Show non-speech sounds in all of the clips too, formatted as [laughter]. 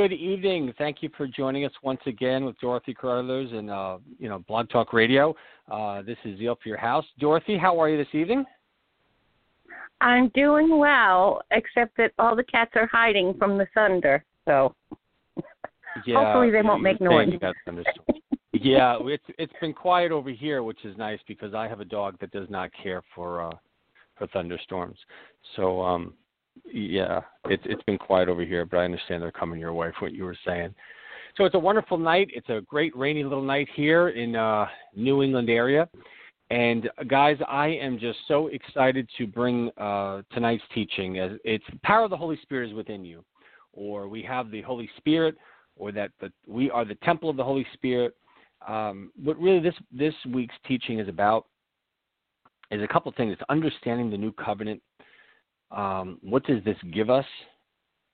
Good evening. Thank you for joining us once again with Dorothy Carruthers and uh, you know Blog Talk Radio. Uh, this is Zeal for Your House. Dorothy, how are you this evening? I'm doing well, except that all the cats are hiding from the thunder. So [laughs] yeah, hopefully they won't make noise. yeah, it's it's been quiet over here, which is nice because I have a dog that does not care for uh, for thunderstorms. So um, yeah, it's it's been quiet over here, but I understand they're coming your way from what you were saying. So it's a wonderful night. It's a great rainy little night here in uh, New England area. And guys, I am just so excited to bring uh, tonight's teaching. As it's the power of the Holy Spirit is within you, or we have the Holy Spirit, or that the, we are the temple of the Holy Spirit. Um, what really this this week's teaching is about is a couple things. It's understanding the new covenant um, what does this give us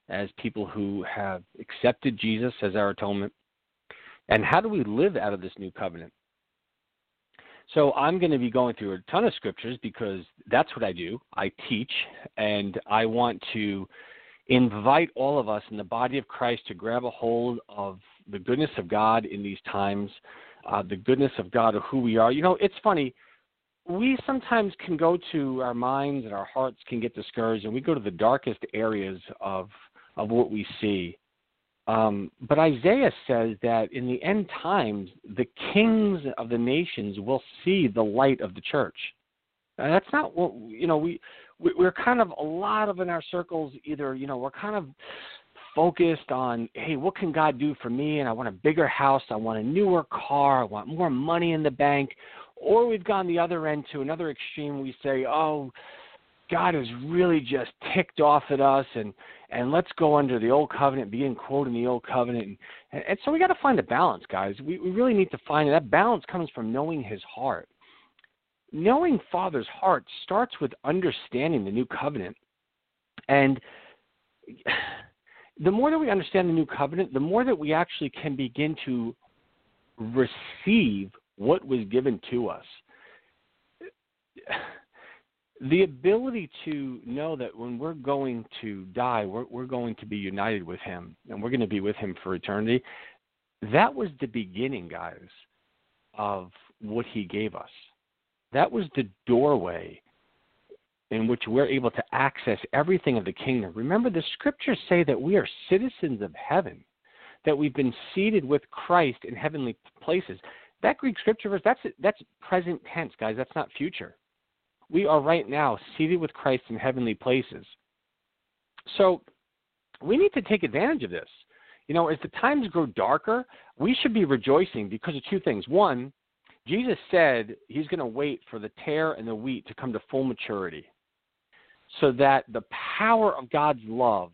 as people who have accepted Jesus as our atonement? And how do we live out of this new covenant? So I'm going to be going through a ton of scriptures because that's what I do. I teach, and I want to invite all of us in the body of Christ to grab a hold of the goodness of God in these times, uh, the goodness of God of who we are. You know, it's funny we sometimes can go to our minds and our hearts can get discouraged and we go to the darkest areas of of what we see. Um, but isaiah says that in the end times the kings of the nations will see the light of the church. And that's not what you know we we're kind of a lot of in our circles either you know we're kind of focused on hey what can god do for me? And i want a bigger house. I want a newer car. I want more money in the bank or we've gone the other end to another extreme. We say, oh, God is really just ticked off at us, and and let's go under the old covenant, begin quoting the old covenant, and, and so we got to find a balance, guys. We we really need to find that balance comes from knowing His heart. Knowing Father's heart starts with understanding the new covenant, and the more that we understand the new covenant, the more that we actually can begin to receive what was given to us. The ability to know that when we're going to die, we're, we're going to be united with Him and we're going to be with Him for eternity. That was the beginning, guys, of what He gave us. That was the doorway in which we're able to access everything of the kingdom. Remember, the scriptures say that we are citizens of heaven, that we've been seated with Christ in heavenly places. That Greek scripture verse, that's that's present tense, guys. That's not future. We are right now seated with Christ in heavenly places. So we need to take advantage of this. You know, as the times grow darker, we should be rejoicing because of two things. One, Jesus said he's going to wait for the tare and the wheat to come to full maturity so that the power of God's love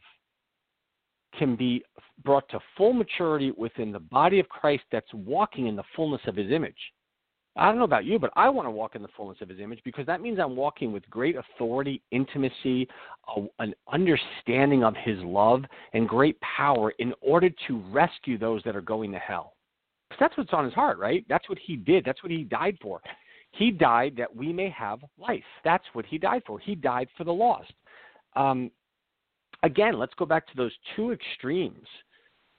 can be brought to full maturity within the body of Christ that's walking in the fullness of his image. I don't know about you, but I want to walk in the fullness of his image because that means I'm walking with great authority, intimacy, a, an understanding of his love, and great power in order to rescue those that are going to hell. Because that's what's on his heart, right? That's what he did, that's what he died for. He died that we may have life. That's what he died for. He died for the lost. Um, again, let's go back to those two extremes.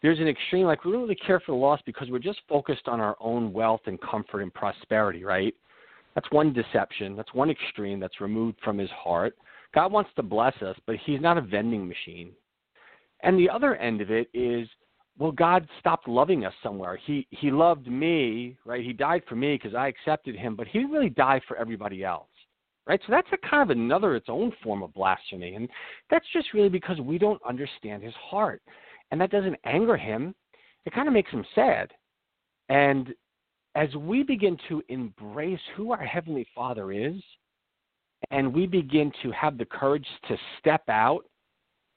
There's an extreme, like we don't really care for the loss because we're just focused on our own wealth and comfort and prosperity, right? That's one deception. That's one extreme that's removed from his heart. God wants to bless us, but he's not a vending machine. And the other end of it is, well, God stopped loving us somewhere. He he loved me, right? He died for me because I accepted him, but he didn't really die for everybody else. Right? So that's a kind of another its own form of blasphemy, and that's just really because we don't understand his heart, and that doesn't anger him. It kind of makes him sad, and as we begin to embrace who our heavenly Father is, and we begin to have the courage to step out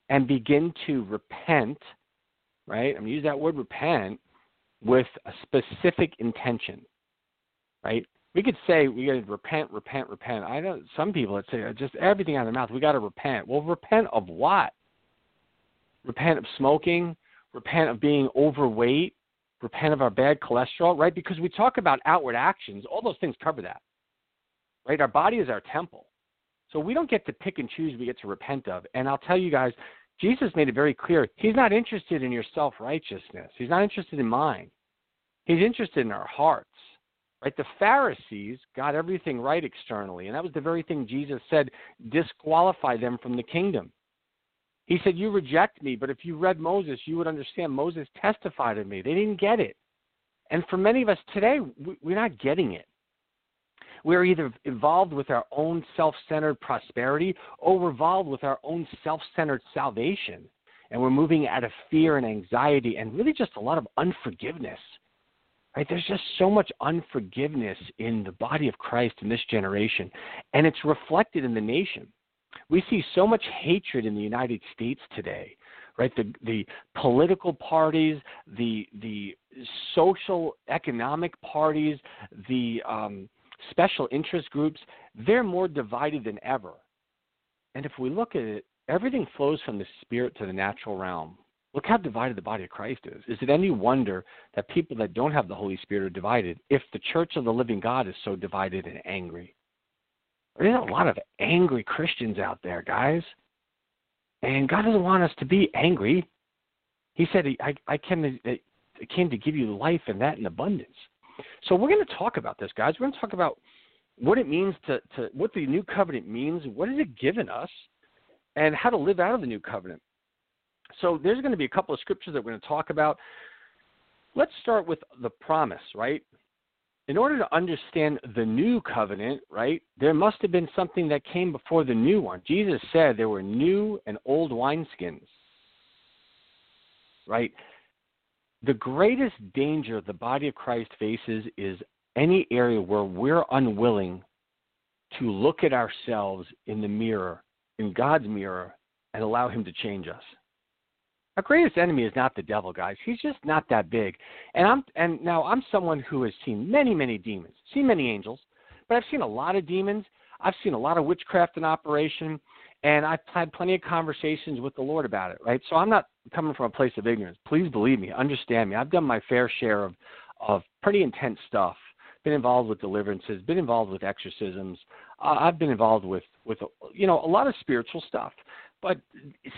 and begin to repent, right? I'm to use that word repent with a specific intention, right? We could say we got to repent, repent, repent. I know some people that say uh, just everything out of their mouth. We got to repent. Well, repent of what? Repent of smoking. Repent of being overweight. Repent of our bad cholesterol, right? Because we talk about outward actions. All those things cover that, right? Our body is our temple, so we don't get to pick and choose. We get to repent of. And I'll tell you guys, Jesus made it very clear. He's not interested in your self righteousness. He's not interested in mine. He's interested in our hearts. Right? The Pharisees got everything right externally, and that was the very thing Jesus said disqualify them from the kingdom. He said, You reject me, but if you read Moses, you would understand Moses testified of me. They didn't get it. And for many of us today, we're not getting it. We're either involved with our own self centered prosperity or we're involved with our own self centered salvation. And we're moving out of fear and anxiety and really just a lot of unforgiveness. Right? There's just so much unforgiveness in the body of Christ in this generation, and it's reflected in the nation. We see so much hatred in the United States today, right? The the political parties, the the social economic parties, the um, special interest groups, they're more divided than ever. And if we look at it, everything flows from the spirit to the natural realm. Look how divided the body of Christ is. Is it any wonder that people that don't have the Holy Spirit are divided if the church of the living God is so divided and angry? There's a lot of angry Christians out there, guys. And God doesn't want us to be angry. He said, I, I, came, I came to give you life and that in abundance. So we're going to talk about this, guys. We're going to talk about what it means to, to what the new covenant means, what is it given us, and how to live out of the new covenant. So there's going to be a couple of scriptures that we're going to talk about. Let's start with the promise, right? In order to understand the new covenant, right, there must have been something that came before the new one. Jesus said there were new and old wineskins, right? The greatest danger the body of Christ faces is any area where we're unwilling to look at ourselves in the mirror, in God's mirror, and allow Him to change us. Our greatest enemy is not the devil, guys. He's just not that big. And I'm and now I'm someone who has seen many, many demons, seen many angels, but I've seen a lot of demons. I've seen a lot of witchcraft in operation, and I've had plenty of conversations with the Lord about it, right? So I'm not coming from a place of ignorance. Please believe me, understand me. I've done my fair share of of pretty intense stuff. Been involved with deliverances, been involved with exorcisms. Uh, I've been involved with with you know a lot of spiritual stuff. But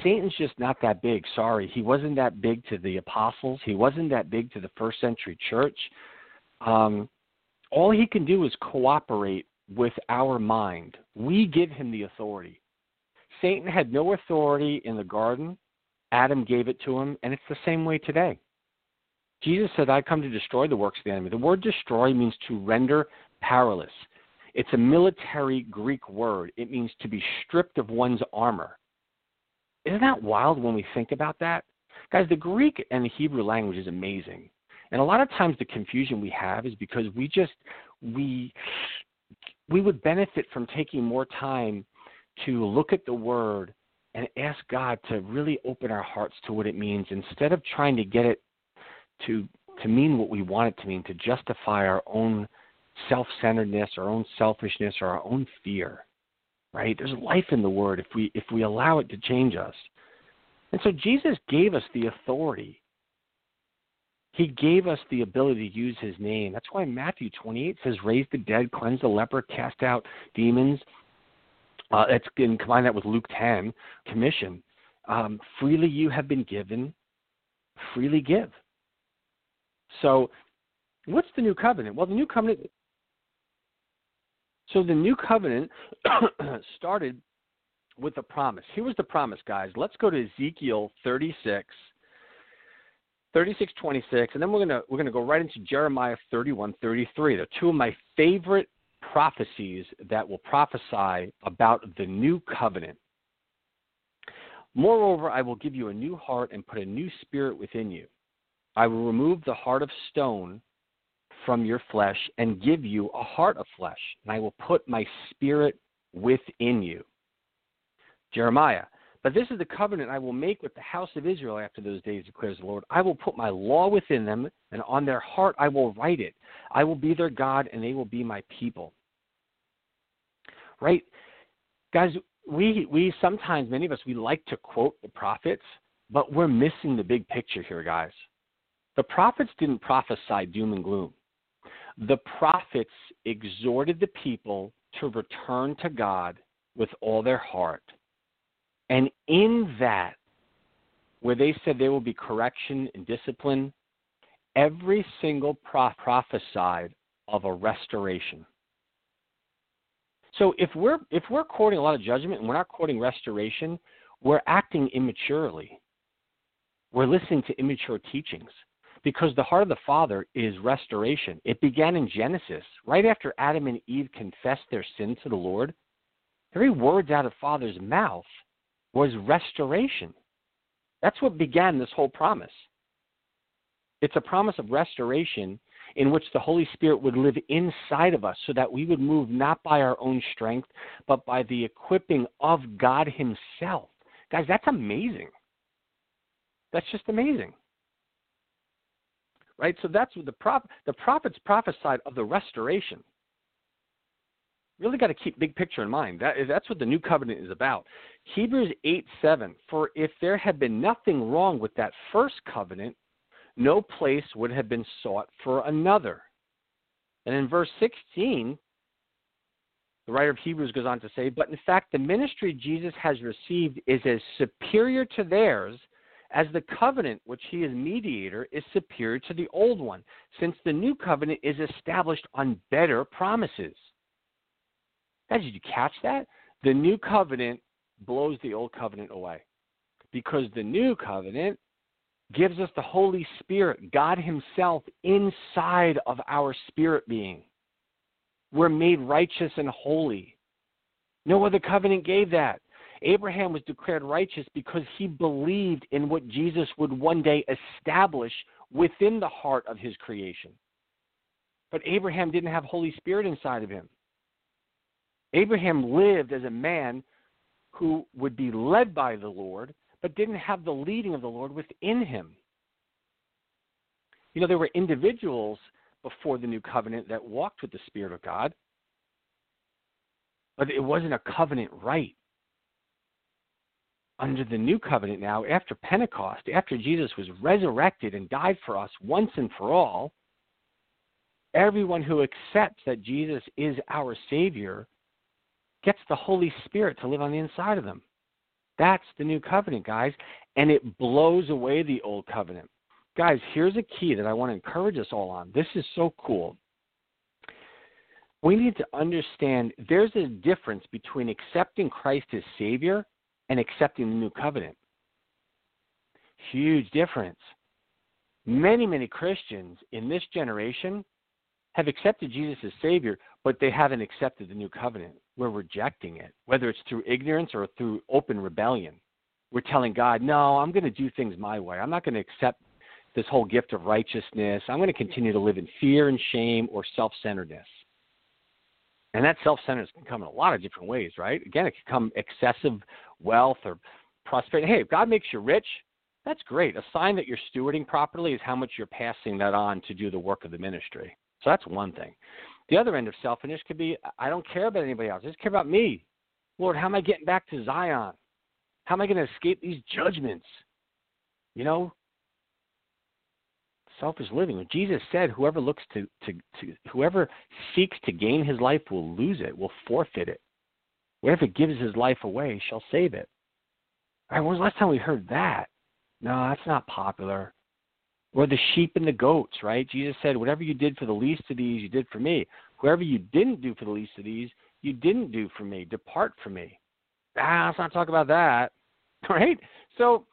Satan's just not that big. Sorry, he wasn't that big to the apostles. He wasn't that big to the first century church. Um, all he can do is cooperate with our mind. We give him the authority. Satan had no authority in the garden. Adam gave it to him, and it's the same way today. Jesus said, I come to destroy the works of the enemy. The word destroy means to render powerless. It's a military Greek word. It means to be stripped of one's armor. Isn't that wild when we think about that? Guys, the Greek and the Hebrew language is amazing. And a lot of times the confusion we have is because we just we we would benefit from taking more time to look at the word and ask God to really open our hearts to what it means instead of trying to get it to to mean what we want it to mean to justify our own self-centeredness, our own selfishness, or our own fear right? There's life in the word if we if we allow it to change us. And so Jesus gave us the authority. He gave us the ability to use his name. That's why Matthew 28 says, raise the dead, cleanse the leper, cast out demons. Uh, that's can combine that with Luke 10, commission. Um, freely you have been given, freely give. So, what's the new covenant? Well, the new covenant so the new covenant [coughs] started with a promise. Here was the promise, guys. Let's go to Ezekiel 36, 36, 26, and then we're gonna we're gonna go right into Jeremiah 31, 33. They're two of my favorite prophecies that will prophesy about the new covenant. Moreover, I will give you a new heart and put a new spirit within you. I will remove the heart of stone from your flesh and give you a heart of flesh, and I will put my spirit within you. Jeremiah, but this is the covenant I will make with the house of Israel after those days, declares the Lord. I will put my law within them, and on their heart I will write it. I will be their God, and they will be my people. Right? Guys, we, we sometimes, many of us, we like to quote the prophets, but we're missing the big picture here, guys. The prophets didn't prophesy doom and gloom. The prophets exhorted the people to return to God with all their heart and in that, where they said there will be correction and discipline, every single prophesied of a restoration. So if we're if we're quoting a lot of judgment and we're not quoting restoration, we're acting immaturely. We're listening to immature teachings because the heart of the Father is restoration. It began in Genesis, right after Adam and Eve confessed their sin to the Lord. Every words out of Father's mouth was restoration. That's what began this whole promise. It's a promise of restoration in which the Holy Spirit would live inside of us so that we would move not by our own strength, but by the equipping of God Himself. Guys, that's amazing. That's just amazing. Right? So that's what the, prop, the prophets prophesied of the restoration really got to keep big picture in mind. That, that's what the new covenant is about. Hebrews 8 7. For if there had been nothing wrong with that first covenant, no place would have been sought for another. And in verse 16, the writer of Hebrews goes on to say, But in fact, the ministry Jesus has received is as superior to theirs as the covenant which he is mediator is superior to the old one, since the new covenant is established on better promises. Guys, did you catch that? The new covenant blows the old covenant away because the new covenant gives us the Holy Spirit, God Himself, inside of our spirit being. We're made righteous and holy. No other covenant gave that. Abraham was declared righteous because he believed in what Jesus would one day establish within the heart of his creation. But Abraham didn't have Holy Spirit inside of him. Abraham lived as a man who would be led by the Lord, but didn't have the leading of the Lord within him. You know, there were individuals before the new covenant that walked with the Spirit of God, but it wasn't a covenant right. Under the new covenant now, after Pentecost, after Jesus was resurrected and died for us once and for all, everyone who accepts that Jesus is our Savior gets the Holy Spirit to live on the inside of them. That's the new covenant, guys, and it blows away the old covenant. Guys, here's a key that I want to encourage us all on. This is so cool. We need to understand there's a difference between accepting Christ as Savior and accepting the new covenant. Huge difference. Many, many Christians in this generation have accepted Jesus as Savior, but they haven't accepted the new covenant. We're rejecting it, whether it's through ignorance or through open rebellion. We're telling God, no, I'm going to do things my way. I'm not going to accept this whole gift of righteousness. I'm going to continue to live in fear and shame or self centeredness. And that self centeredness can come in a lot of different ways, right? Again, it can come excessive wealth or prosperity. Hey, if God makes you rich, that's great. A sign that you're stewarding properly is how much you're passing that on to do the work of the ministry. So that's one thing. The other end of selfishness could be I don't care about anybody else. I just care about me. Lord, how am I getting back to Zion? How am I going to escape these judgments? You know, selfish living. Jesus said, "Whoever looks to, to, to whoever seeks to gain his life will lose it, will forfeit it. Whoever gives his life away shall save it." All right, when was the last time we heard that? No, that's not popular. Or the sheep and the goats, right? Jesus said, Whatever you did for the least of these, you did for me. Whoever you didn't do for the least of these, you didn't do for me. Depart from me. Ah, let's not talk about that. [laughs] Right? So,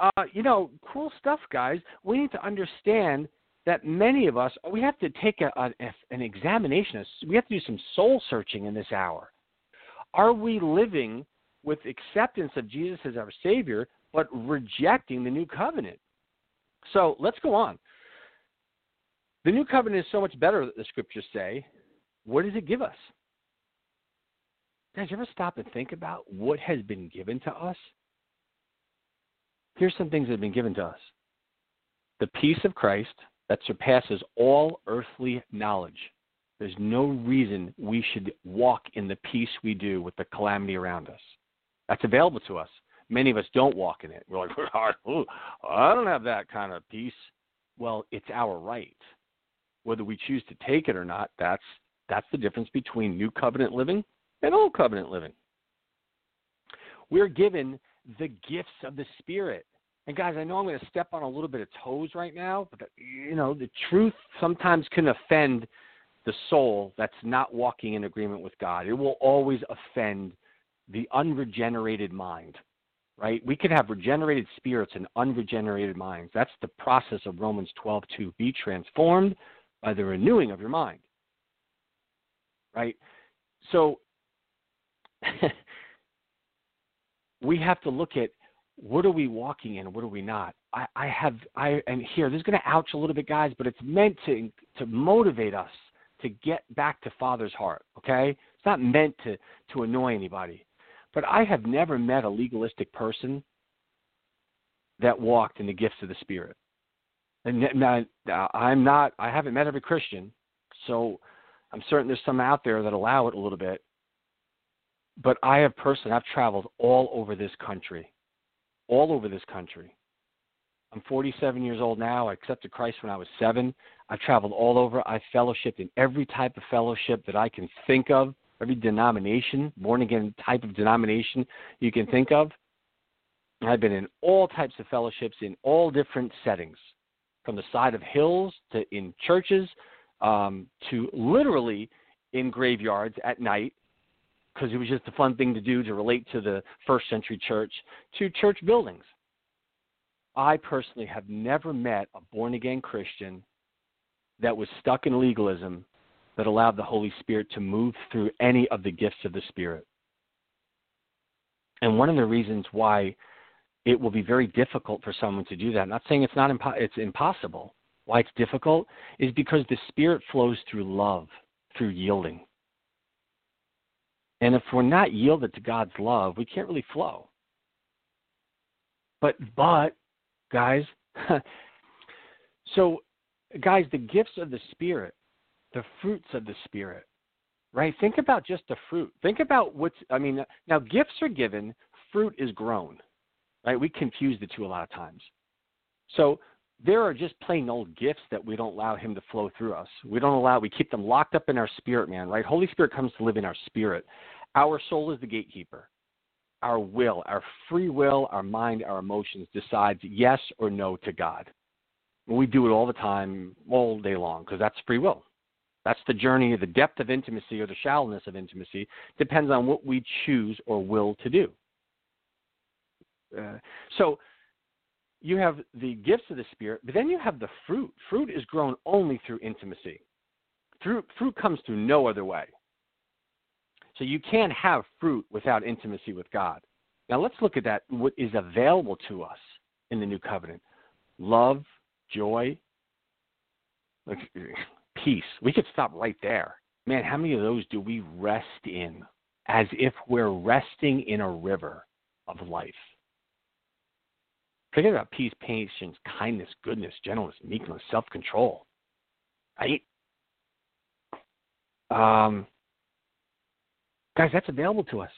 uh, you know, cool stuff, guys. We need to understand that many of us we have to take a, a, an examination. We have to do some soul searching in this hour. Are we living with acceptance of Jesus as our Savior, but rejecting the new covenant? So let's go on. The new covenant is so much better, the scriptures say. What does it give us? Guys, you ever stop and think about what has been given to us? Here's some things that have been given to us the peace of Christ that surpasses all earthly knowledge. There's no reason we should walk in the peace we do with the calamity around us. That's available to us. Many of us don't walk in it. We're like, [laughs] I don't have that kind of peace. Well, it's our right. Whether we choose to take it or not, that's that's the difference between new covenant living and old covenant living. We're given the gifts of the Spirit. And guys, I know I'm going to step on a little bit of toes right now, but you know, the truth sometimes can offend the soul that's not walking in agreement with God. It will always offend the unregenerated mind. Right? We can have regenerated spirits and unregenerated minds. That's the process of Romans 12:2. Be transformed by the renewing of your mind. Right? So [laughs] we have to look at what are we walking in, what are we not. I, I have I and here this is going to ouch a little bit, guys, but it's meant to to motivate us to get back to Father's heart. Okay, it's not meant to to annoy anybody. But I have never met a legalistic person that walked in the gifts of the Spirit. And I'm not. I haven't met every Christian, so I'm certain there's some out there that allow it a little bit but I have personally, I've traveled all over this country, all over this country. I'm 47 years old now. I accepted Christ when I was seven. I've traveled all over. I've fellowshipped in every type of fellowship that I can think of, every denomination, born again type of denomination you can think of. I've been in all types of fellowships in all different settings, from the side of hills to in churches um, to literally in graveyards at night because it was just a fun thing to do to relate to the first century church, to church buildings. I personally have never met a born again Christian that was stuck in legalism that allowed the Holy Spirit to move through any of the gifts of the Spirit. And one of the reasons why it will be very difficult for someone to do that, I'm not saying it's not impo- it's impossible. Why it's difficult is because the Spirit flows through love, through yielding. And if we're not yielded to God's love, we can't really flow. But, but, guys, [laughs] so, guys, the gifts of the Spirit, the fruits of the Spirit, right? Think about just the fruit. Think about what's, I mean, now gifts are given, fruit is grown, right? We confuse the two a lot of times. So, there are just plain old gifts that we don't allow him to flow through us. We don't allow we keep them locked up in our spirit, man, right? Holy Spirit comes to live in our spirit. Our soul is the gatekeeper. Our will, our free will, our mind, our emotions decides yes or no to God. We do it all the time, all day long, because that's free will. That's the journey, the depth of intimacy or the shallowness of intimacy depends on what we choose or will to do. Uh, so you have the gifts of the Spirit, but then you have the fruit. Fruit is grown only through intimacy. Fruit, fruit comes through no other way. So you can't have fruit without intimacy with God. Now let's look at that, what is available to us in the new covenant love, joy, peace. We could stop right there. Man, how many of those do we rest in as if we're resting in a river of life? Think about peace, patience, kindness, goodness, gentleness, meekness, self control. Right? Um, Guys, that's available to us,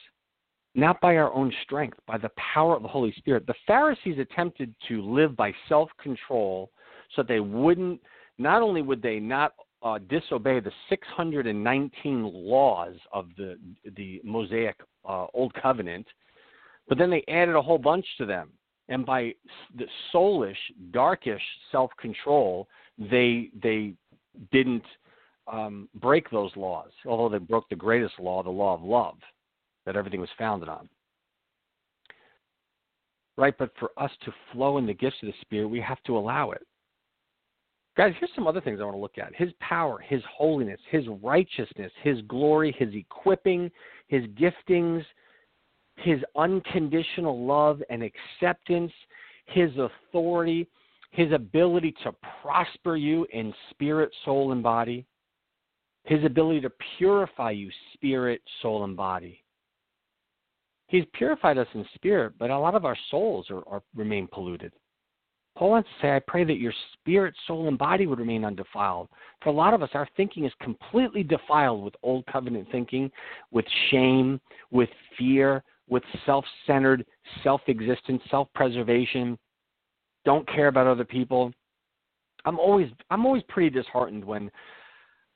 not by our own strength, by the power of the Holy Spirit. The Pharisees attempted to live by self control so they wouldn't, not only would they not uh, disobey the 619 laws of the, the Mosaic uh, Old Covenant, but then they added a whole bunch to them. And by the soulish, darkish self control, they, they didn't um, break those laws, although they broke the greatest law, the law of love, that everything was founded on. Right? But for us to flow in the gifts of the Spirit, we have to allow it. Guys, here's some other things I want to look at His power, His holiness, His righteousness, His glory, His equipping, His giftings, His unconditional love and acceptance, His authority, His ability to prosper you in spirit, soul, and body, His ability to purify you, spirit, soul, and body. He's purified us in spirit, but a lot of our souls are, are remain polluted. Paul wants to say, I pray that your spirit, soul, and body would remain undefiled. For a lot of us, our thinking is completely defiled with old covenant thinking, with shame, with fear, with self centered, self existence, self preservation, don't care about other people. I'm always I'm always pretty disheartened when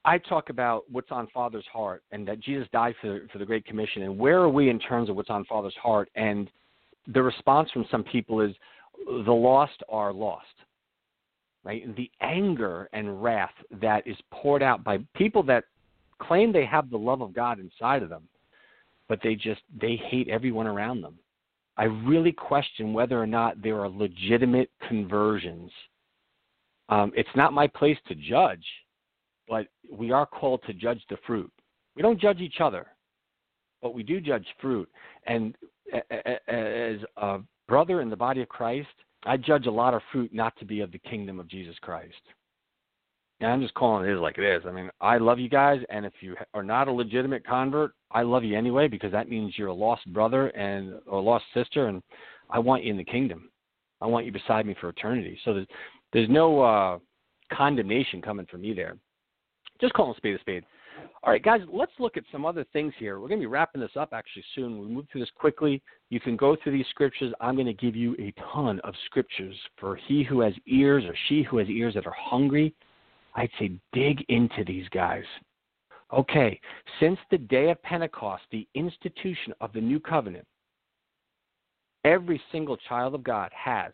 I talk about what's on Father's heart and that Jesus died for for the Great Commission and where are we in terms of what's on Father's heart and the response from some people is the lost are lost. Right? The anger and wrath that is poured out by people that claim they have the love of God inside of them, but they just they hate everyone around them. I really question whether or not there are legitimate conversions. Um, it's not my place to judge, but we are called to judge the fruit. We don't judge each other, but we do judge fruit. And as a brother in the body of Christ, I judge a lot of fruit not to be of the kingdom of Jesus Christ. And I'm just calling it is like it is. I mean, I love you guys, and if you are not a legitimate convert, I love you anyway because that means you're a lost brother and or a lost sister, and I want you in the kingdom. I want you beside me for eternity. So there's there's no uh, condemnation coming from me there. Just call a spade a spade. All right, guys, let's look at some other things here. We're going to be wrapping this up actually soon. We'll move through this quickly. You can go through these scriptures. I'm going to give you a ton of scriptures for he who has ears or she who has ears that are hungry. I'd say dig into these guys. Okay, since the day of Pentecost, the institution of the new covenant, every single child of God has,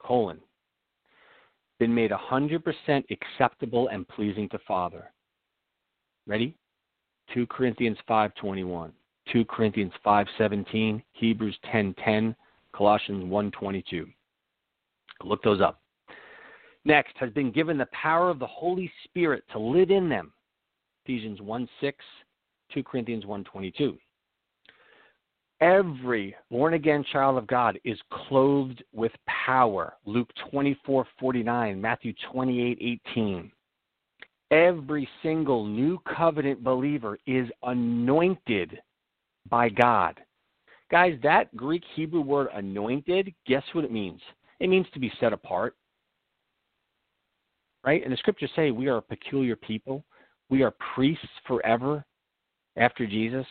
colon, been made 100% acceptable and pleasing to Father. Ready? 2 Corinthians 5:21, 2 Corinthians 5:17, Hebrews 10:10, Colossians 1:22. Look those up. Next, has been given the power of the Holy Spirit to live in them. Ephesians 1:6, 2 Corinthians 1:22. Every born again child of God is clothed with power. Luke 24:49, Matthew 28:18 every single new covenant believer is anointed by God. Guys, that Greek Hebrew word anointed, guess what it means? It means to be set apart. Right? And the scriptures say we are a peculiar people. We are priests forever after Jesus.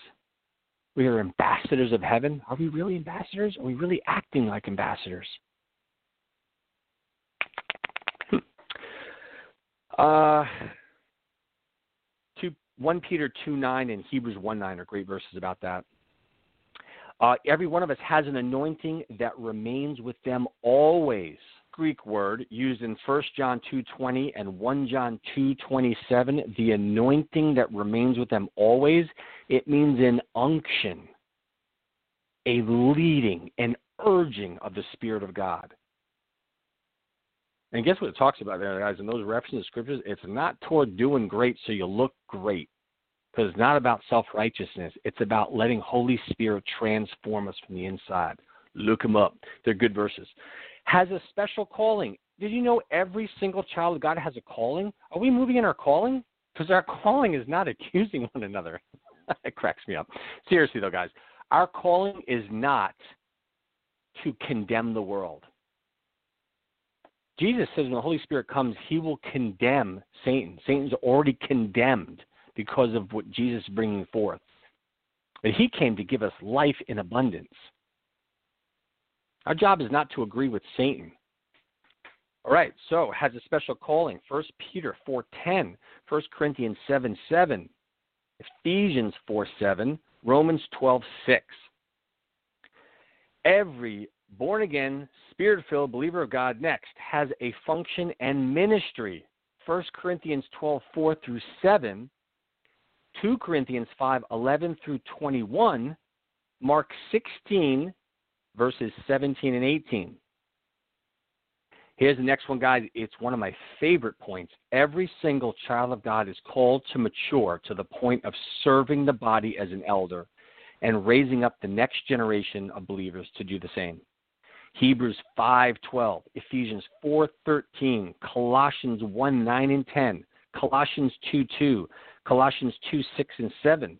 We are ambassadors of heaven. Are we really ambassadors? Are we really acting like ambassadors? Hmm. Uh, 1 Peter 2 9 and Hebrews 1 9 are great verses about that. Uh, every one of us has an anointing that remains with them always. Greek word used in 1 John 2:20 and 1 John 2:27, the anointing that remains with them always, it means an unction, a leading, an urging of the spirit of God. And guess what it talks about there, guys? In those references scriptures, it's not toward doing great so you look great. Because it's not about self righteousness. It's about letting Holy Spirit transform us from the inside. Look them up. They're good verses. Has a special calling. Did you know every single child of God has a calling? Are we moving in our calling? Because our calling is not [laughs] accusing one another. [laughs] it cracks me up. Seriously, though, guys, our calling is not to condemn the world. Jesus says when the Holy Spirit comes, he will condemn Satan. Satan's already condemned because of what Jesus is bringing forth. But he came to give us life in abundance. Our job is not to agree with Satan. All right, so has a special calling. 1 Peter 4.10, 1 Corinthians 7, 7, Ephesians 4, 7, Romans 12.6. Every born again, spirit filled believer of God next has a function and ministry. 1 Corinthians 12, 4 through 7, 2 Corinthians 5, 11 through 21, Mark 16, verses 17 and 18. Here's the next one, guys. It's one of my favorite points. Every single child of God is called to mature to the point of serving the body as an elder and raising up the next generation of believers to do the same. Hebrews 5:12, Ephesians 4:13, Colossians 1:9 and 10, Colossians 2:2, Colossians 2:6 and 7,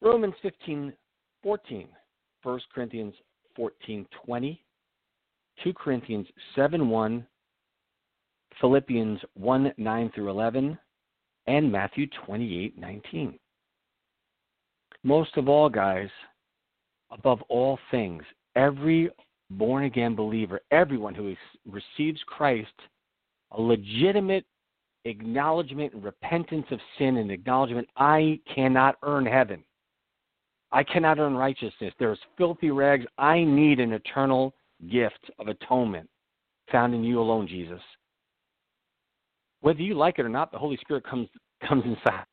Romans 15:14, 1 Corinthians 14:20, 2 Corinthians 7 1, Philippians 1 9 through 11, and Matthew 28 19. Most of all, guys, above all things, every born again believer, everyone who receives Christ, a legitimate acknowledgement and repentance of sin and acknowledgement I cannot earn heaven. I cannot earn righteousness. There's filthy rags. I need an eternal gift of atonement found in you alone, Jesus. Whether you like it or not, the Holy Spirit comes comes inside.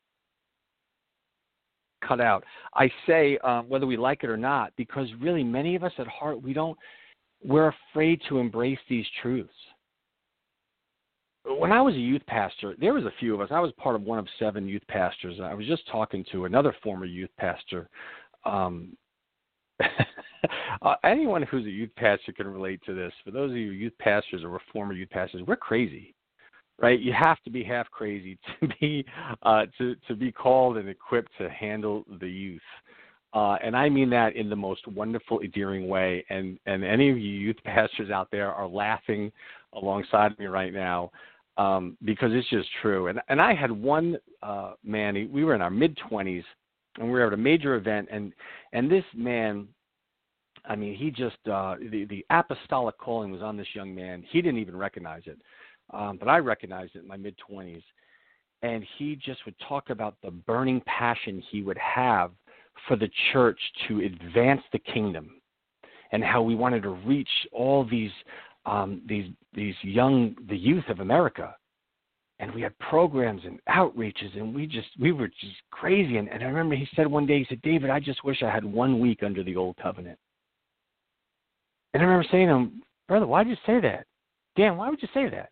Cut out. I say um, whether we like it or not, because really many of us at heart we don't. We're afraid to embrace these truths. When I was a youth pastor, there was a few of us. I was part of one of seven youth pastors. I was just talking to another former youth pastor um, [laughs] uh, anyone who's a youth pastor can relate to this. For those of you youth pastors or former youth pastors, we're crazy, right? You have to be half crazy [laughs] to be uh, to to be called and equipped to handle the youth. Uh, and I mean that in the most wonderful, endearing way. And and any of you youth [laughs] pastors out there are laughing alongside me right now um, because it's just true. And and I had one uh, man. We were in our mid twenties and we were at a major event, and and this man, I mean, he just uh, the the apostolic calling was on this young man. He didn't even recognize it, um, but I recognized it in my mid twenties, and he just would talk about the burning passion he would have for the church to advance the kingdom, and how we wanted to reach all these um, these these young the youth of America. And we had programs and outreaches and we just we were just crazy. And, and i remember he said one day he said david i just wish i had one week under the old covenant. And i remember saying to him brother why did you say that? Dan why would you say that?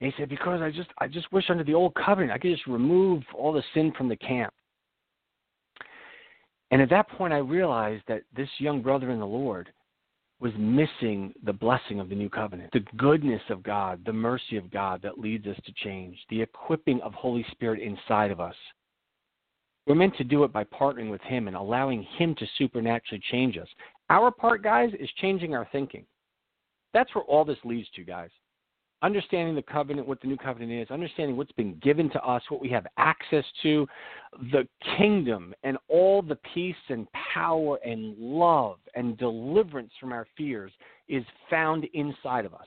And he said because i just i just wish under the old covenant i could just remove all the sin from the camp and at that point i realized that this young brother in the lord was missing the blessing of the new covenant, the goodness of God, the mercy of God that leads us to change, the equipping of Holy Spirit inside of us. We're meant to do it by partnering with Him and allowing Him to supernaturally change us. Our part, guys, is changing our thinking. That's where all this leads to, guys understanding the covenant, what the new covenant is, understanding what's been given to us, what we have access to, the kingdom, and all the peace and power and love and deliverance from our fears is found inside of us.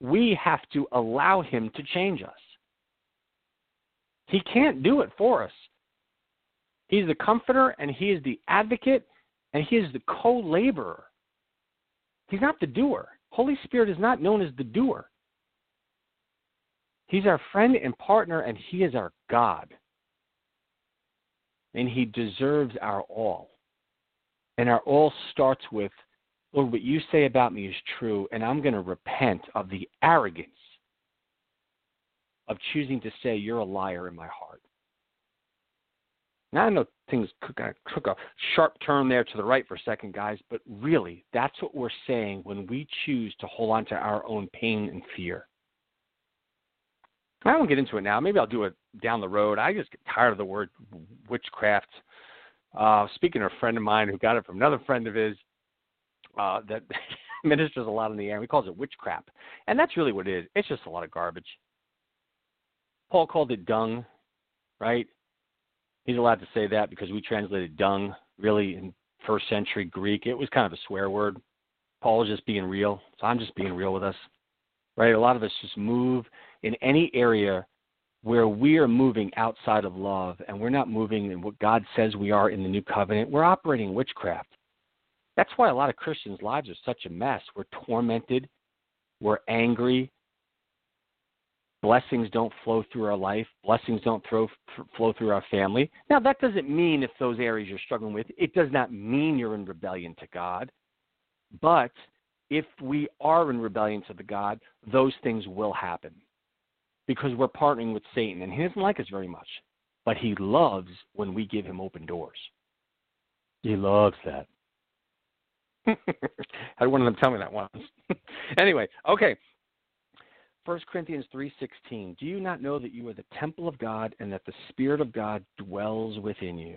We have to allow Him to change us. He can't do it for us. He's the comforter and He is the advocate and He is the co laborer. He's not the doer. Holy Spirit is not known as the doer. He's our friend and partner, and He is our God. And He deserves our all. And our all starts with, Lord, what you say about me is true, and I'm going to repent of the arrogance of choosing to say you're a liar in my heart. Now I know things took a sharp turn there to the right for a second, guys, but really, that's what we're saying when we choose to hold on to our own pain and fear. I won't get into it now. Maybe I'll do it down the road. I just get tired of the word witchcraft. Uh, speaking of a friend of mine who got it from another friend of his uh, that [laughs] ministers a lot in the air, he calls it witchcraft. And that's really what it is. It's just a lot of garbage. Paul called it dung, right? He's allowed to say that because we translated dung really in first century Greek. It was kind of a swear word. Paul is just being real. So I'm just being real with us. Right? A lot of us just move in any area where we are moving outside of love and we're not moving in what God says we are in the new covenant. We're operating witchcraft. That's why a lot of Christians' lives are such a mess. We're tormented, we're angry, blessings don't flow through our life, blessings don't throw, flow through our family. Now, that doesn't mean if those areas you're struggling with, it does not mean you're in rebellion to God. But if we are in rebellion to the God, those things will happen because we're partnering with Satan, and he doesn't like us very much. But he loves when we give him open doors. He loves that. I [laughs] had one of them tell me that once. [laughs] anyway, okay. 1 Corinthians 3:16 Do you not know that you are the temple of God and that the spirit of God dwells within you?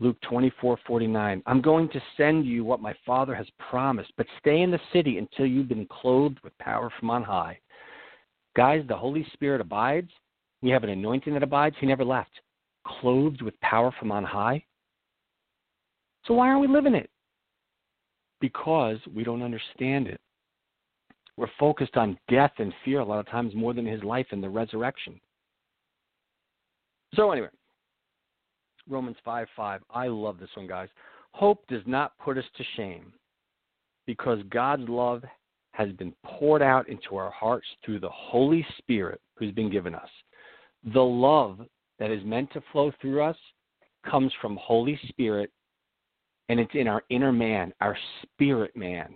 Luke 24:49 I'm going to send you what my Father has promised, but stay in the city until you've been clothed with power from on high. Guys, the Holy Spirit abides. We have an anointing that abides. He never left. Clothed with power from on high. So why aren't we living it? Because we don't understand it. We're focused on death and fear a lot of times more than his life and the resurrection. So anyway, Romans 5 5. I love this one, guys. Hope does not put us to shame because God's love has been poured out into our hearts through the Holy Spirit who's been given us. The love that is meant to flow through us comes from Holy Spirit and it's in our inner man, our spirit man.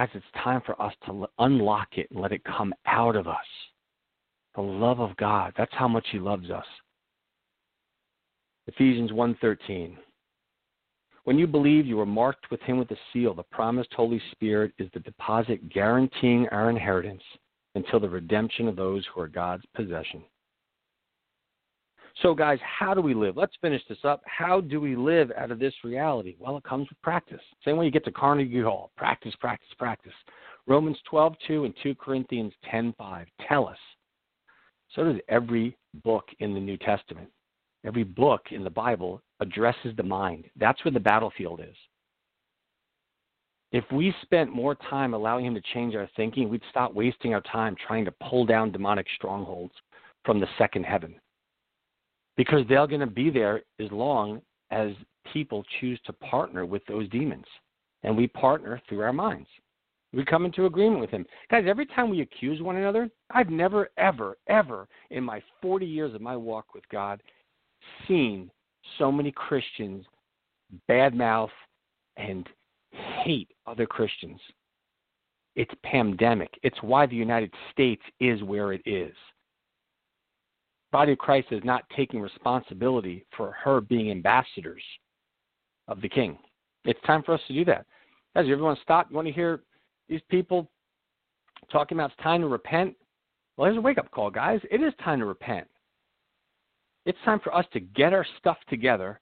Guys, it's time for us to unlock it and let it come out of us. The love of God, that's how much he loves us. Ephesians 1:13 When you believe you are marked with him with a seal, the promised Holy Spirit is the deposit guaranteeing our inheritance until the redemption of those who are God's possession. So, guys, how do we live? Let's finish this up. How do we live out of this reality? Well, it comes with practice. Same way you get to Carnegie Hall practice, practice, practice. Romans 12 2 and 2 Corinthians 10 5 tell us. So does every book in the New Testament. Every book in the Bible addresses the mind. That's where the battlefield is. If we spent more time allowing Him to change our thinking, we'd stop wasting our time trying to pull down demonic strongholds from the second heaven. Because they're going to be there as long as people choose to partner with those demons. And we partner through our minds. We come into agreement with Him. Guys, every time we accuse one another, I've never, ever, ever in my 40 years of my walk with God seen so many Christians badmouth and hate other Christians. It's pandemic. It's why the United States is where it is. Body of Christ is not taking responsibility for her being ambassadors of the King. It's time for us to do that. Guys, you want to stop? You want to hear these people talking about it's time to repent? Well, here's a wake up call, guys. It is time to repent. It's time for us to get our stuff together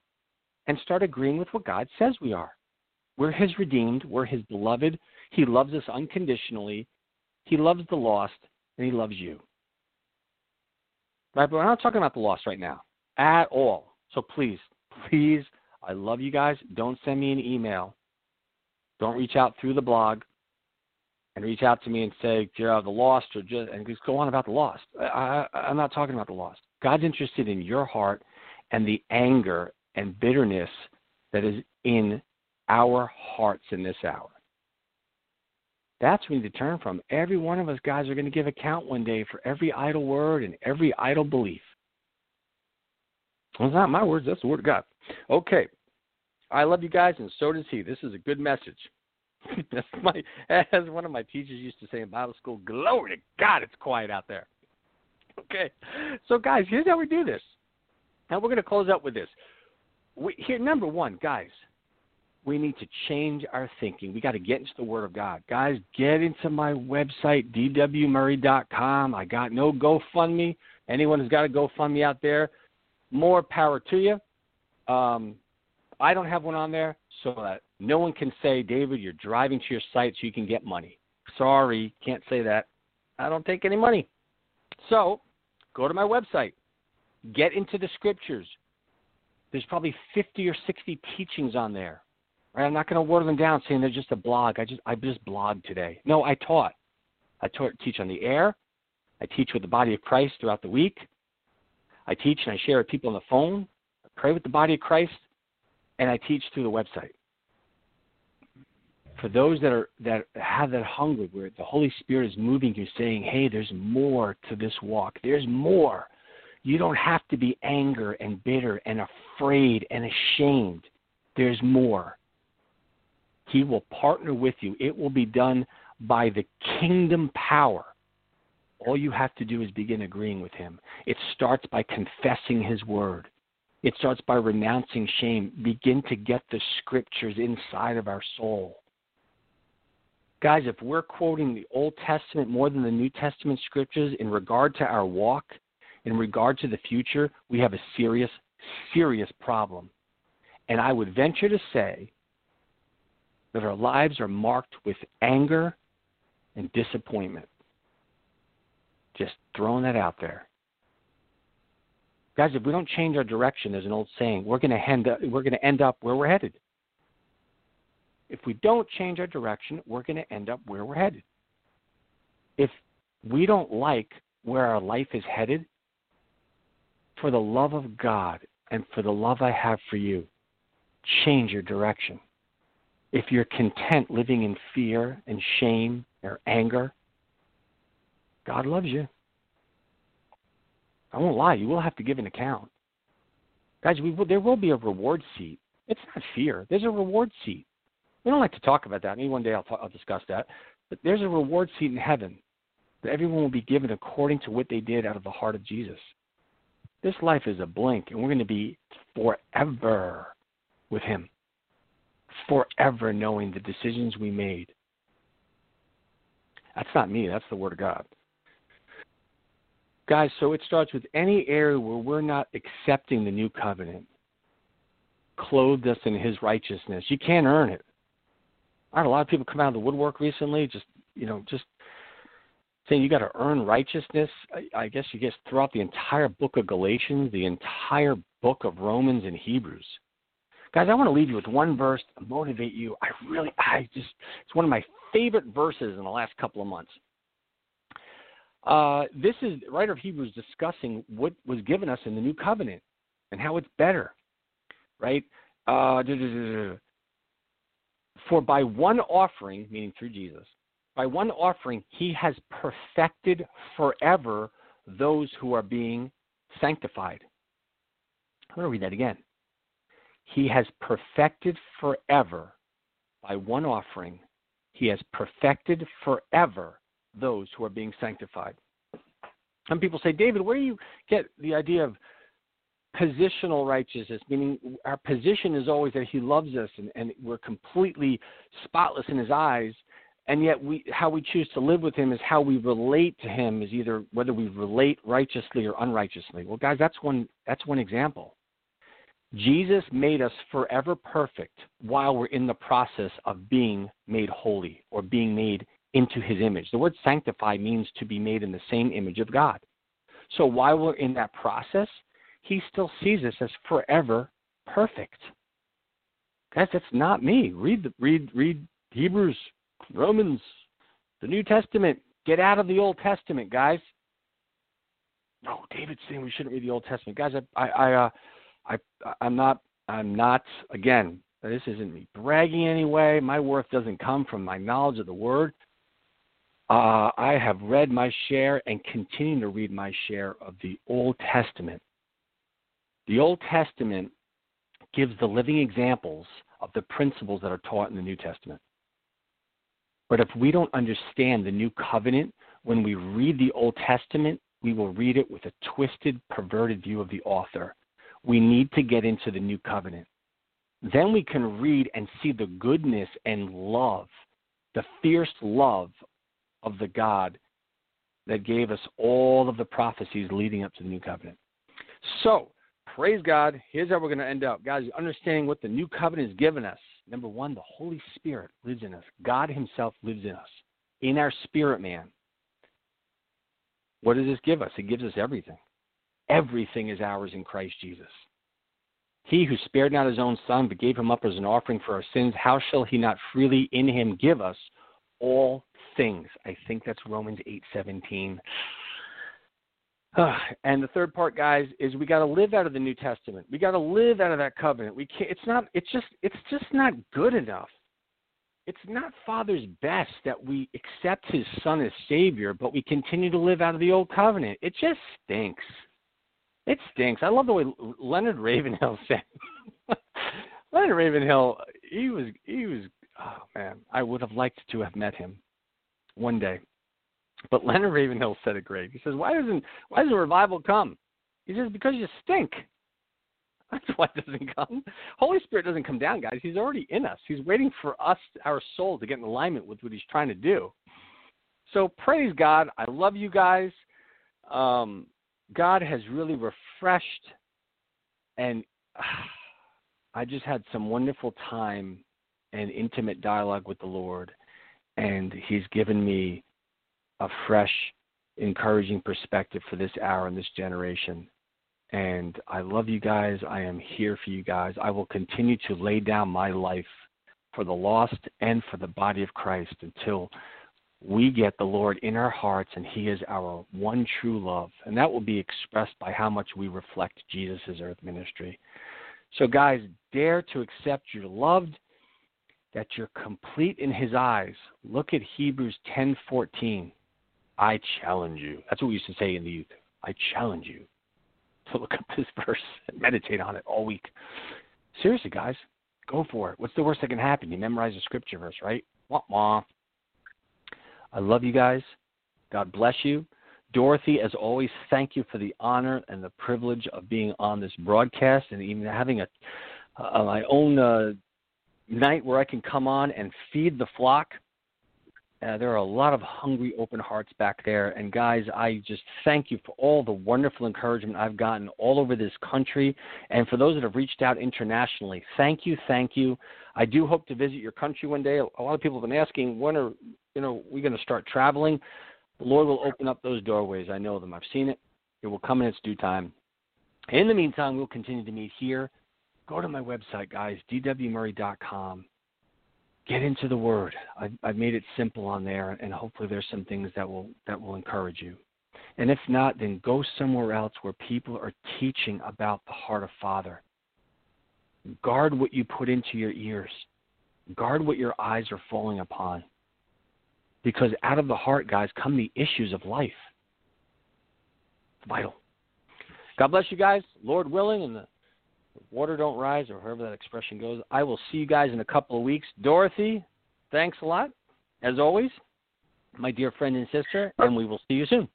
and start agreeing with what God says we are. We're His redeemed, we're His beloved. He loves us unconditionally, He loves the lost, and He loves you. Right? But we're not talking about the lost right now at all. So please, please, I love you guys. Don't send me an email. Don't reach out through the blog and reach out to me and say, Gerald, the lost, or just, and just go on about the lost. I, I, I'm not talking about the lost. God's interested in your heart and the anger and bitterness that is in our hearts in this hour. That's we need to turn from. Every one of us guys are going to give account one day for every idle word and every idle belief. Well, it's not my words, that's the word of God. Okay. I love you guys, and so does he. This is a good message. [laughs] that's my [laughs] as one of my teachers used to say in Bible school, glory to God, it's quiet out there. okay. So, guys, here's how we do this. Now we're going to close up with this. We, here, number one, guys, we need to change our thinking. We got to get into the Word of God. Guys, get into my website, dwmurry.com. I got no GoFundMe. Anyone who's got a GoFundMe out there, more power to you. Um, I don't have one on there, so that no one can say, David, you're driving to your site so you can get money. Sorry, can't say that. I don't take any money. So Go to my website. Get into the scriptures. There's probably 50 or 60 teachings on there. I'm not going to water them down saying they're just a blog. I just I just blogged today. No, I taught. I taught, teach on the air. I teach with the body of Christ throughout the week. I teach and I share with people on the phone. I pray with the body of Christ, and I teach through the website for those that are that have that hunger where the Holy Spirit is moving you, saying, "Hey, there's more to this walk. There's more. You don't have to be anger and bitter and afraid and ashamed. There's more. He will partner with you. It will be done by the kingdom power. All you have to do is begin agreeing with Him. It starts by confessing His word. It starts by renouncing shame. Begin to get the scriptures inside of our soul. Guys, if we're quoting the Old Testament more than the New Testament scriptures in regard to our walk, in regard to the future, we have a serious, serious problem. And I would venture to say that our lives are marked with anger and disappointment. Just throwing that out there. Guys, if we don't change our direction, there's an old saying, we're going to end up, we're going to end up where we're headed. If we don't change our direction, we're going to end up where we're headed. If we don't like where our life is headed, for the love of God and for the love I have for you, change your direction. If you're content living in fear and shame or anger, God loves you. I won't lie, you will have to give an account. Guys, we will, there will be a reward seat. It's not fear. There's a reward seat. We don't like to talk about that. Maybe one day I'll, talk, I'll discuss that. But there's a reward seat in heaven that everyone will be given according to what they did out of the heart of Jesus. This life is a blink, and we're going to be forever with Him. Forever knowing the decisions we made. That's not me, that's the Word of God. Guys, so it starts with any area where we're not accepting the new covenant. Clothed us in His righteousness. You can't earn it. I had a lot of people come out of the woodwork recently, just you know, just saying you got to earn righteousness. I, I guess you guess throughout the entire book of Galatians, the entire book of Romans and Hebrews. Guys, I want to leave you with one verse to motivate you. I really, I just, it's one of my favorite verses in the last couple of months. Uh, this is writer of Hebrews discussing what was given us in the new covenant and how it's better, right? Uh, for by one offering, meaning through Jesus, by one offering, he has perfected forever those who are being sanctified. I'm going to read that again. He has perfected forever by one offering. He has perfected forever those who are being sanctified. Some people say, David, where do you get the idea of positional righteousness, meaning our position is always that He loves us and, and we're completely spotless in His eyes, and yet we how we choose to live with him is how we relate to him is either whether we relate righteously or unrighteously well guys that's one that's one example jesus made us forever perfect while we're in the process of being made holy or being made into his image the word sanctify means to be made in the same image of god so while we're in that process he still sees us as forever perfect guys that's not me read the, read read hebrews Romans, the New Testament. Get out of the Old Testament, guys. No, David's saying we shouldn't read the Old Testament, guys. I, I, I, uh, I, I'm not, I'm not. Again, this isn't me bragging anyway. My worth doesn't come from my knowledge of the Word. Uh, I have read my share and continue to read my share of the Old Testament. The Old Testament gives the living examples of the principles that are taught in the New Testament. But if we don't understand the new covenant, when we read the Old Testament, we will read it with a twisted, perverted view of the author. We need to get into the new covenant. Then we can read and see the goodness and love, the fierce love of the God that gave us all of the prophecies leading up to the new covenant. So, praise God. Here's how we're going to end up. Guys, understanding what the new covenant has given us. Number one, the Holy Spirit lives in us. God Himself lives in us, in our spirit man. What does this give us? It gives us everything. Everything is ours in Christ Jesus. He who spared not his own son, but gave him up as an offering for our sins, how shall he not freely in him give us all things? I think that's Romans eight seventeen. Uh, [sighs] and the third part, guys, is we got to live out of the New Testament. We got to live out of that covenant. We can't. It's not. It's just. It's just not good enough. It's not Father's best that we accept His Son as Savior, but we continue to live out of the old covenant. It just stinks. It stinks. I love the way Leonard Ravenhill [laughs] said. Leonard Ravenhill, he was he was oh man, I would have liked to have met him one day. But Leonard Ravenhill said it great. He says, "Why doesn't why doesn't revival come?" He says, "Because you stink." [laughs] That's why it doesn't come. Holy Spirit doesn't come down, guys. He's already in us. He's waiting for us, our soul, to get in alignment with what He's trying to do. So praise God. I love you guys. Um, God has really refreshed, and [sighs] I just had some wonderful time and intimate dialogue with the Lord, and He's given me a fresh, encouraging perspective for this hour and this generation. And I love you guys. I am here for you guys. I will continue to lay down my life for the lost and for the body of Christ until we get the Lord in our hearts and He is our one true love. And that will be expressed by how much we reflect Jesus' earth ministry. So, guys, dare to accept you're loved, that you're complete in His eyes. Look at Hebrews 10:14. I challenge you. That's what we used to say in the youth. I challenge you to look up this verse and meditate on it all week. Seriously, guys, go for it. What's the worst that can happen? You memorize a scripture verse, right? Wah wah. I love you guys. God bless you. Dorothy, as always, thank you for the honor and the privilege of being on this broadcast and even having a uh, my own uh, night where I can come on and feed the flock. Uh, there are a lot of hungry, open hearts back there. And guys, I just thank you for all the wonderful encouragement I've gotten all over this country. And for those that have reached out internationally, thank you, thank you. I do hope to visit your country one day. A lot of people have been asking, when are you know we going to start traveling? The Lord will open up those doorways. I know them. I've seen it. It will come in its due time. In the meantime, we'll continue to meet here. Go to my website, guys, dwmurry.com get into the Word. I've, I've made it simple on there, and hopefully there's some things that will that will encourage you. And if not, then go somewhere else where people are teaching about the heart of Father. Guard what you put into your ears. Guard what your eyes are falling upon. Because out of the heart, guys, come the issues of life. It's vital. God bless you guys. Lord willing, and the water don't rise, or however that expression goes. I will see you guys in a couple of weeks. Dorothy, thanks a lot, as always, my dear friend and sister, and we will see you soon.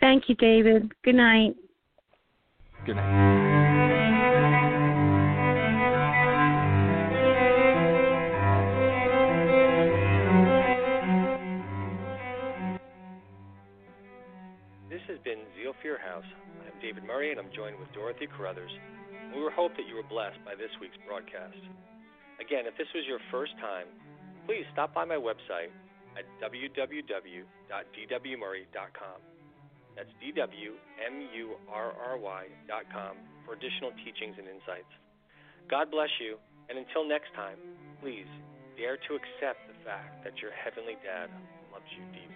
Thank you, David. Good night. Good night. This has been Zeal Your House. I'm David Murry, and I'm joined with Dorothy Carruthers. We hope that you were blessed by this week's broadcast. Again, if this was your first time, please stop by my website at www.dwmurry.com. That's dwmurry.com for additional teachings and insights. God bless you, and until next time, please dare to accept the fact that your Heavenly Dad loves you deep.